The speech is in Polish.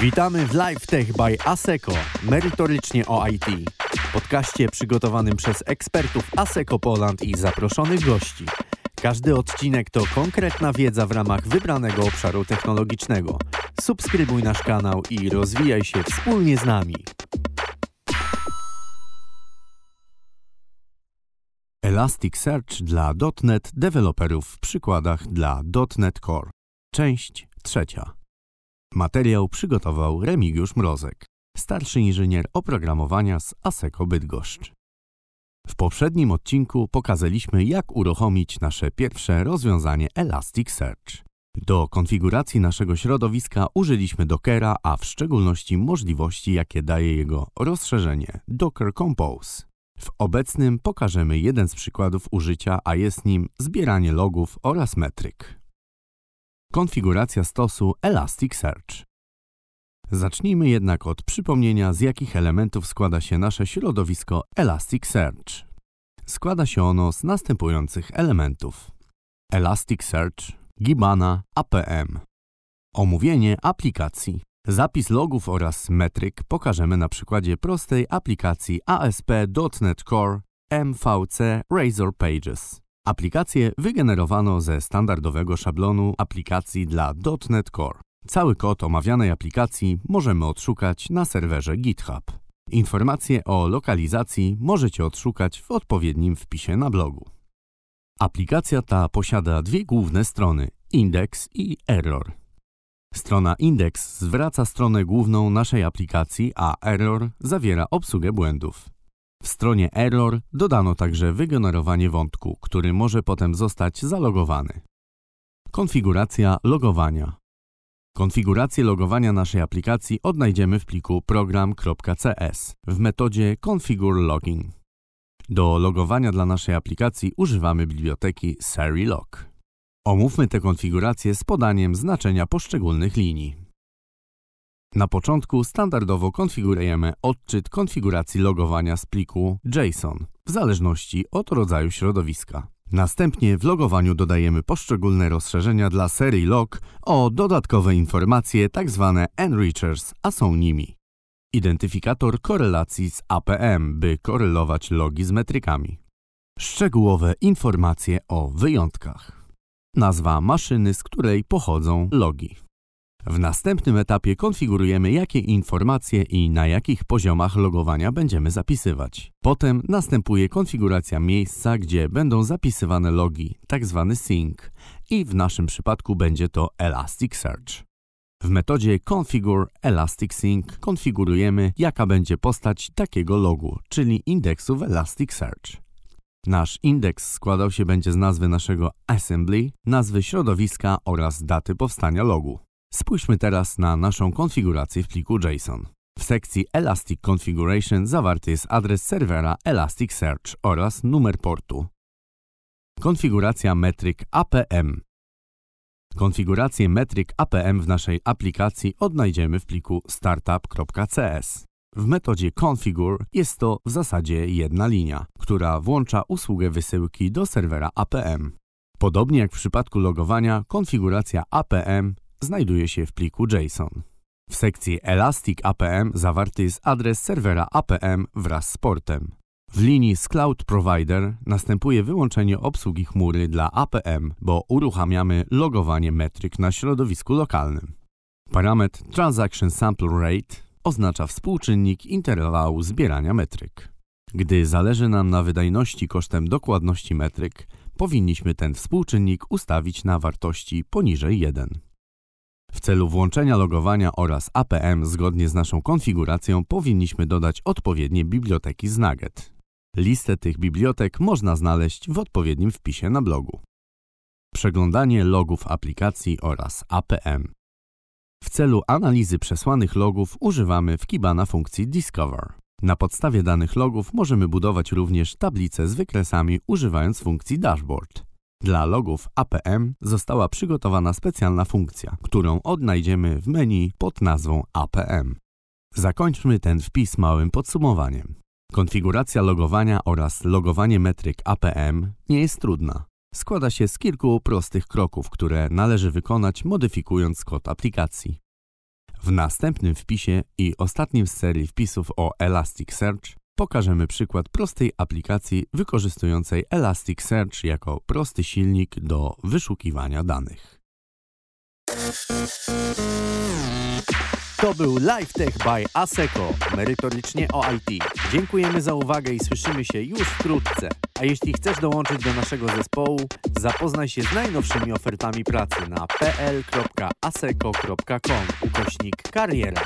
Witamy w Live Tech by ASECO, merytorycznie o IT. Podkaście przygotowanym przez ekspertów ASECO Poland i zaproszonych gości. Każdy odcinek to konkretna wiedza w ramach wybranego obszaru technologicznego. Subskrybuj nasz kanał i rozwijaj się wspólnie z nami. Elasticsearch dla .NET deweloperów w przykładach dla .NET Core. Część trzecia. Materiał przygotował Remigiusz Mrozek, starszy inżynier oprogramowania z ASECO Bydgoszcz. W poprzednim odcinku pokazaliśmy, jak uruchomić nasze pierwsze rozwiązanie Elasticsearch. Do konfiguracji naszego środowiska użyliśmy Dockera, a w szczególności możliwości, jakie daje jego rozszerzenie Docker Compose. W obecnym pokażemy jeden z przykładów użycia, a jest nim zbieranie logów oraz metryk. Konfiguracja stosu Elasticsearch. Zacznijmy jednak od przypomnienia, z jakich elementów składa się nasze środowisko Elasticsearch. Składa się ono z następujących elementów: Elasticsearch, Gibana, APM. Omówienie aplikacji. Zapis logów oraz metryk pokażemy na przykładzie prostej aplikacji ASP.NET Core MVC Razor Pages. Aplikację wygenerowano ze standardowego szablonu aplikacji dla .NET Core. Cały kod omawianej aplikacji możemy odszukać na serwerze GitHub. Informacje o lokalizacji możecie odszukać w odpowiednim wpisie na blogu. Aplikacja ta posiada dwie główne strony: index i error. Strona index zwraca stronę główną naszej aplikacji, a error zawiera obsługę błędów. W stronie error dodano także wygenerowanie wątku, który może potem zostać zalogowany. Konfiguracja logowania. Konfigurację logowania naszej aplikacji odnajdziemy w pliku program.cs w metodzie configure login. Do logowania dla naszej aplikacji używamy biblioteki serilog. Omówmy tę konfigurację z podaniem znaczenia poszczególnych linii. Na początku standardowo konfigurujemy odczyt konfiguracji logowania z pliku JSON w zależności od rodzaju środowiska. Następnie w logowaniu dodajemy poszczególne rozszerzenia dla serii log o dodatkowe informacje tzw. enrichers, a są nimi identyfikator korelacji z APM, by korelować logi z metrykami. Szczegółowe informacje o wyjątkach. Nazwa maszyny, z której pochodzą logi. W następnym etapie konfigurujemy, jakie informacje i na jakich poziomach logowania będziemy zapisywać. Potem następuje konfiguracja miejsca, gdzie będą zapisywane logi, tzw. sync, i w naszym przypadku będzie to Elasticsearch. W metodzie configure Elastic konfigurujemy, jaka będzie postać takiego logu, czyli indeksu w Elasticsearch. Nasz indeks składał się będzie z nazwy naszego assembly, nazwy środowiska oraz daty powstania logu. Spójrzmy teraz na naszą konfigurację w pliku JSON. W sekcji Elastic Configuration zawarty jest adres serwera Elasticsearch oraz numer portu. Konfiguracja metryk APM. Konfigurację metryk APM w naszej aplikacji odnajdziemy w pliku startup.cs. W metodzie configure jest to w zasadzie jedna linia, która włącza usługę wysyłki do serwera APM. Podobnie jak w przypadku logowania, konfiguracja APM znajduje się w pliku JSON. W sekcji Elastic APM zawarty jest adres serwera APM wraz z portem. W linii z Cloud Provider następuje wyłączenie obsługi chmury dla APM, bo uruchamiamy logowanie metryk na środowisku lokalnym. Parametr Transaction Sample Rate oznacza współczynnik interwału zbierania metryk. Gdy zależy nam na wydajności kosztem dokładności metryk, powinniśmy ten współczynnik ustawić na wartości poniżej 1. W celu włączenia logowania oraz APM zgodnie z naszą konfiguracją powinniśmy dodać odpowiednie biblioteki z Nugget. Listę tych bibliotek można znaleźć w odpowiednim wpisie na blogu. Przeglądanie logów aplikacji oraz APM. W celu analizy przesłanych logów używamy w Kibana funkcji Discover. Na podstawie danych logów możemy budować również tablice z wykresami używając funkcji Dashboard. Dla logów APM została przygotowana specjalna funkcja, którą odnajdziemy w menu pod nazwą APM. Zakończmy ten wpis małym podsumowaniem. Konfiguracja logowania oraz logowanie metryk APM nie jest trudna. składa się z kilku prostych kroków, które należy wykonać modyfikując kod aplikacji. W następnym wpisie i ostatnim z serii wpisów o Elasticsearch pokażemy przykład prostej aplikacji wykorzystującej Elasticsearch jako prosty silnik do wyszukiwania danych. To był LiveTech by ASECO, merytorycznie o IT. Dziękujemy za uwagę i słyszymy się już wkrótce. A jeśli chcesz dołączyć do naszego zespołu, zapoznaj się z najnowszymi ofertami pracy na pl.aseco.com ukośnik kariera.